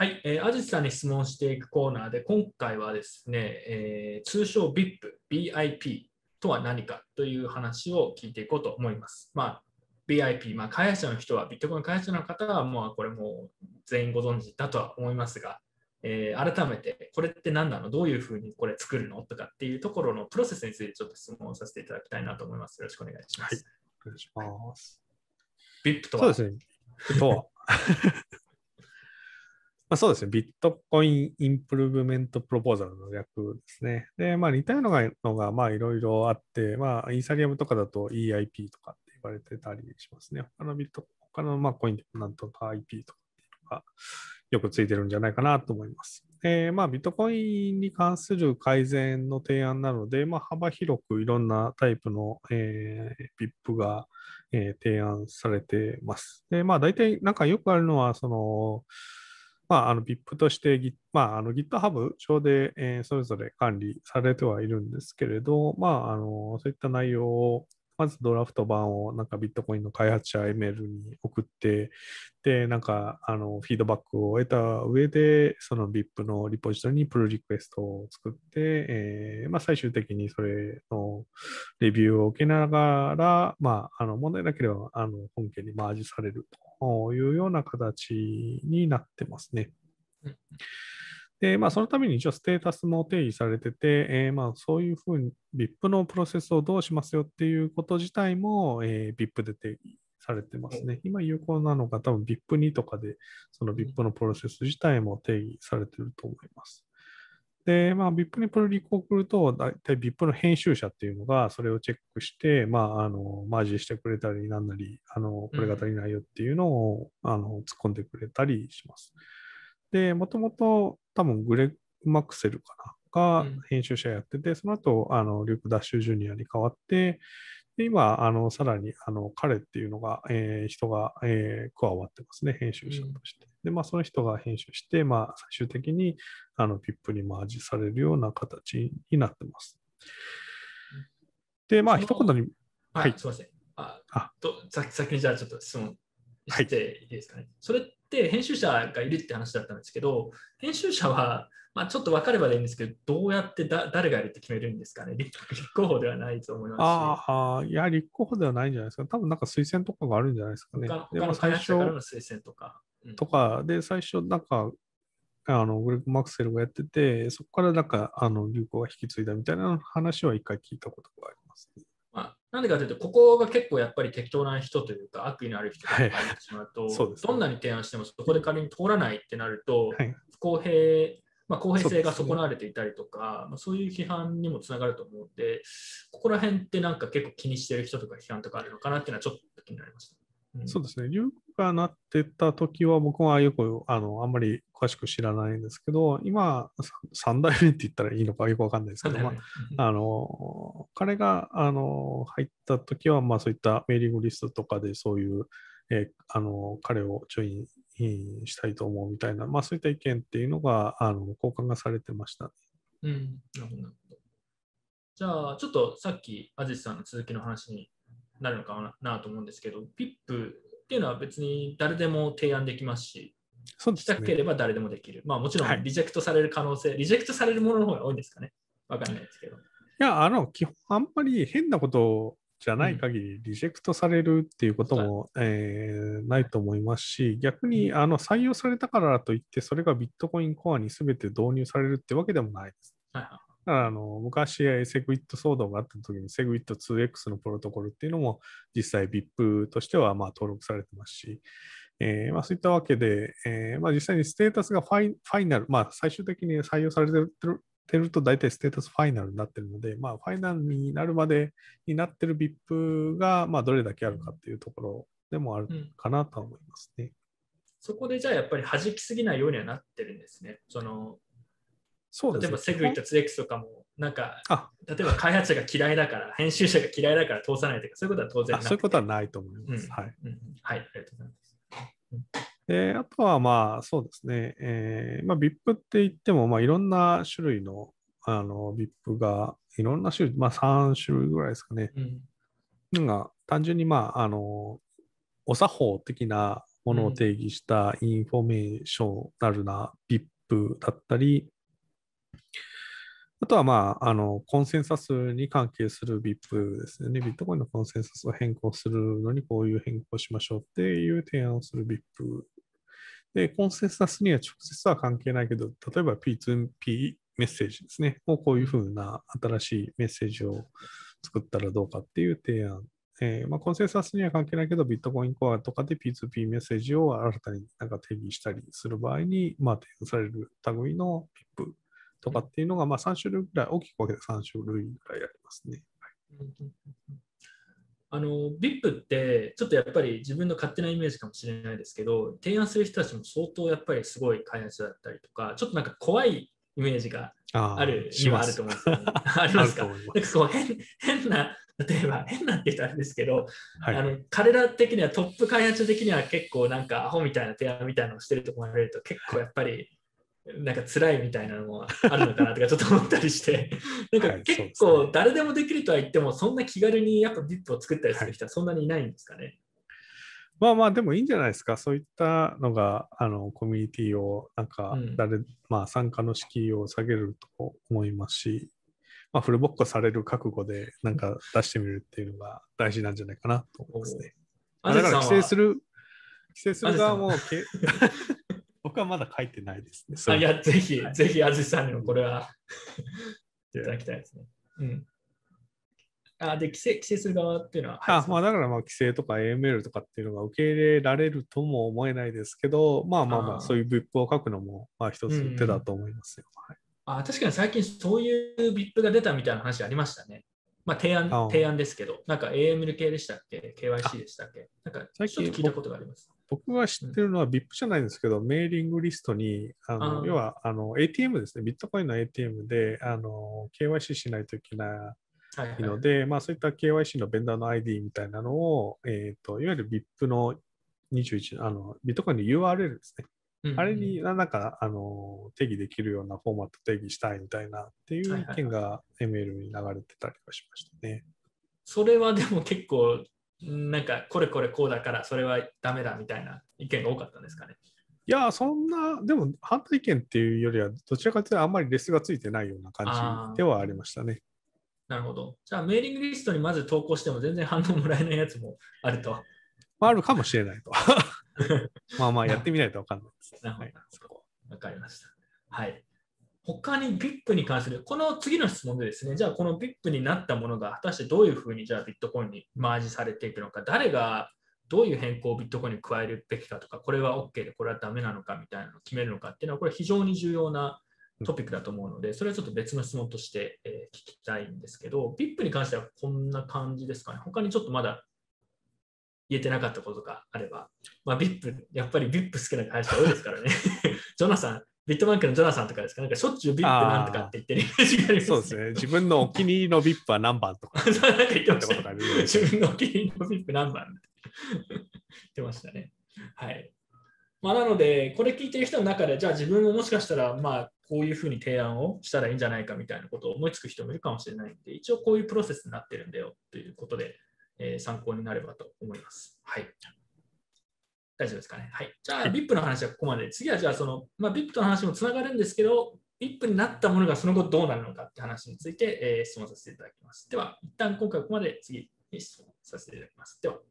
はい、えー、アジさんに質問していくコーナーで、今回はですね、えー通称 VIP、BIP とは何かという話を聞いていこうと思います。まあ、BIP、まあ、開発者の人は、ビットコイン開発者の方は、もうこれもう全員ご存知だとは思いますが、えー改めて、これって何なの？どういうふうにこれ作るの？とかっていうところのプロセスについてちょっと質問させていただきたいなと思います。よろしくお願いします。お願いします。VIP とは？そうですね。とは？まあ、そうですね。ビットコインインプルーブメントプロポーザルの略ですね。で、まあ似たようなのがまあいろいろあって、まあイーサリアムとかだと EIP とかって言われてたりしますね。他のビット、他のまあコインでもなんとか IP とかっていうのがよくついてるんじゃないかなと思います。えーまあビットコインに関する改善の提案なので、まあ幅広くいろんなタイプの、えー、BIP がえー提案されてます。で、まあ大体なんかよくあるのは、その、まあ、あの VIP として、まあ、あの GitHub 上で、えーそれぞれ管理されてはいるんですけれど、まあ、あのそういった内容を、まずドラフト版をなんかビットコインの開発者 ML に送って、で、なんかあのフィードバックを得た上で、その VIP のリポジトリにプルリクエストを作って、えーまあ、最終的にそれのレビューを受けながら、まあ、あの問題なければあの本家にマージされるというような形になってますねうん。で、まあ、そのために一応ステータスも定義されてて、えーまあ、そういうふうに VIP のプロセスをどうしますよっていうこと自体も、えー VIP で定義されてますね。今有効なのが多分 VIP2 とかで、その VIP のプロセス自体も定義されてると思います。で、まあ、VIP にプロリコを送ると、だいたい VIP の編集者っていうのが、それをチェックして、まあ、あの、マージしてくれたり、なんなり、あの、これが足りないよっていうのを、あの、突っ込んでくれたりします。で、もともと、多分、グレッグ・マクセルかな、がうん編集者やってて、その後、あの、リュック・ダッシュ・ジュニアに変わって、で今、あの、さらに、あの、彼っていうのが、えー人が、えー加わってますね、編集者として。で、まあ、その人が編集して、まあ、最終的に、あの、PIP にマージされるような形になってます。で、まあ、一言に、は、はいいすみません。ああとさ先にじゃあちょっと質問はいしていいですかね。それって編集者がいるって話だったんですけど、編集者は、まあ、ちょっと分かればでいいんですけど、どうやってだ誰がいるって決めるんですかね。立立候補ではないと思いますし。ああ、いや、立候補ではないんじゃないですか。多分なんか推薦とかがあるんじゃないですかね。他の開最初発者からの推薦とか。うんとかで、最初なんか、あの、グレッグ・マクセルがやってて、そこからなんか、あの、流行が引き継いだみたいな話は一回聞いたことがあります、ね。まあ、なんでかというと、ここが結構やっぱり適当な人というか、悪意のある人がはい入ってしまうと、そうですねどんなに提案してもそこで仮に通らないってなると、はい。不公平、まあ、公平性が損なわれていたりとか、まあ、そういう批判にもつながると思うので、ここら辺ってなんか結構気にしてる人とか批判とかあるのかなっていうのはちょっと気になりました。うんそうですね。流行がなってた時は僕はよく、あの、あんまり詳しく知らないんですけど、今、さ3代目って言ったらいいのかよくわかんないですけど、まあ、あの、彼が、あの、入った時は、まあそういったメーリングリストとかでそういう、えーあの、彼をジョインしたいと思うみたいな、まあそういった意見っていうのが、あの、交換がされてました。うん、なるほど。じゃあ、ちょっとさっき、アジスさんの続きの話になるのかなと思うんですけど、PIP っていうのは別に誰でも提案できますし、そうですね。したければ誰でもできる。まあもちろはいんリジェクトされる可能性、リジェクトされるものの方が多いんですかね。わかんないですけど。いや、あの、基本、あんまり変なことじゃない限り、リジェクトされるっていうことも、えーないと思いますし、逆に、あの、採用されたからといって、それがビットコインコアに全て導入されるってわけでもないです。はいはいあの昔、セグウィット騒動があった時に、セグウィット 2X のプロトコルっていうのも、実際 VIP としてはまあ登録されてますし、えーまあ、そういったわけで、えーまあ、実際にステータスがファイファイナル、まあ、最終的に採用されてるてると、大体ステータスファイナルになってるので、まあ、ファイナルになるまでになってる VIP が、まあ、どれだけあるかっていうところでもあるうんかなとは思いますね。そこでじゃあやっぱり弾きすぎないようにはなってるんですね。そのそうですね。例えばセグウィット 2X とかも、なんか、あ例えば開発者が嫌いだから、編集者が嫌いだから通さないとか、そういうことは当然なくてあそういうことはないと思います。うんはい。うんはい、ありがとうございます。で、あとはまあそうですね、えーまあ、VIP って言っても、まあ、いろんな種類のあの VIP が、いろんな種類、まあ3種類ぐらいですかね。うんなんか単純にまあ、あの、お作法的なものを定義した informational な BIP だったり、あとは、まあ、あの、コンセンサスに関係する BIP ですね。ビットコインのコンセンサスを変更するのに、こういう変更しましょうっていう提案をする BIP。で、コンセンサスには直接は関係ないけど、例えば P2P メッセージですね。をこういうふうな新しいメッセージを作ったらどうかっていう提案。えーまあ、コンセンサスには関係ないけど、ビットコインコアとかで P2P メッセージを新たになんか定義したりする場合に、まあ、提案される類の BIP とかっていうのが、まあ、3種類ぐらい、大きく分けて3種類ぐらいありますね。あの VIP ってちょっとやっぱり自分の勝手なイメージかもしれないですけど提案する人たちも相当やっぱりすごい開発だったりとかちょっとなんか怖いイメージがあるにはあると思うんです ありますか？なんかこう変変な例えば変なって言ったらあれですけど、はい、あの彼ら的にはトップ開発的には結構なんかアホみたいな提案みたいなのをしてると思われると結構やっぱりなんか辛いみたいなのもあるのかなとかちょっと思ったりして なんか結構誰でもできるとは言ってもそんな気軽にやっぱ VIP を作ったりする人はそんなにいないんですかね。まあまあでもいいんじゃないですか。そういったのがあのコミュニティをなんか誰、うん、まあ参加の敷居を下げると思いますし、まあ、フルボッコされる覚悟でなんか出してみるっていうのが大事なんじゃないかなと思いますね。だから規制する、規制する側も僕はまだ書いてないですね。あいや、ぜひ、ぜひ、あずさんにもこれはいただきたいですね。うん。あで規制、規制する側っていうのは。あまあ、だから、まあ、規制とか AML とかっていうのが受け入れられるとも思えないですけど、まあまあまあ、そういう VIP を書くのも、まあ、一つ手だと思いますよ。はい、あ確かに最近そういう VIP が出たみたいな話ありましたね。まあ、提案提案ですけど、なんか AML 系でしたっけ ?KYC でしたっけ？なんかちょっと聞いたことがあります。僕が知ってるのは VIP じゃないんですけど、メーリングリストに、あの要はあの ATM ですね、ビットコインの ATM であの KYC しないといけないので、はい。はい、まあ、そういった KYC のベンダーの ID みたいなのを、えーと、いわゆる VIP の21あの、ビットコインの URL ですね。うんうん、あれに何かあの定義できるようなフォーマット定義したいみたいなっていう意見が ML に流れてたりはしましたね。それはでも結構なんかこれこれこうだからそれはダメだみたいな意見が多かったんですかね？いや、そんな、でも反対意見っていうよりは、どちらかというとあんまりレスがついてないような感じではありましたね。なるほど。じゃあ、メーリングリストにまず投稿しても全然反応もらえないやつもあると。まあ、あるかもしれないと。まあまあ、やってみないと分かんないです。なるほど。わ、かりました。はい。他に VIP に関する、この次の質問でですね、じゃあこの VIP になったものが果たしてどういうふうにじゃあビットコインにマージされていくのか、誰がどういう変更をビットコインに加えるべきかとか、これは OK でこれはダメなのかみたいなのを決めるのかっていうのは、これ非常に重要なトピックだと思うので、それはちょっと別の質問として、え聞きたいんですけど、VIP に関してはこんな感じですかね。他にちょっとまだ言えてなかったことがあれば、まあ、VIP、やっぱり VIP 好きな会社多いですからね。ジョナさん、ビットバンクのジョナサンとかですか？なんかしょっちゅう VIP なんとかって言ってるイメージがあります、ね、そうですね。自分のお気に入りの VIP は何番とか。なんか言ってました、ね。自分のお気に入りの VIP 何番言ってましたね。はい。まあ、なので、これ聞いてる人の中で、じゃあ自分ももしかしたら、まあ、こういうふうに提案をしたらいいんじゃないかみたいなことを思いつく人もいるかもしれないんで、一応こういうプロセスになってるんだよということで、えー、参考になればと思います。はい。大丈夫ですかね？はい。じゃあ、VIP の話はここまで。次は、じゃあ、その、まあ、VIP との話もつながるんですけど、VIP になったものがその後どうなるのかって話について、えー、質問させていただきます。では、一旦今回ここまで次に質問させていただきます。では。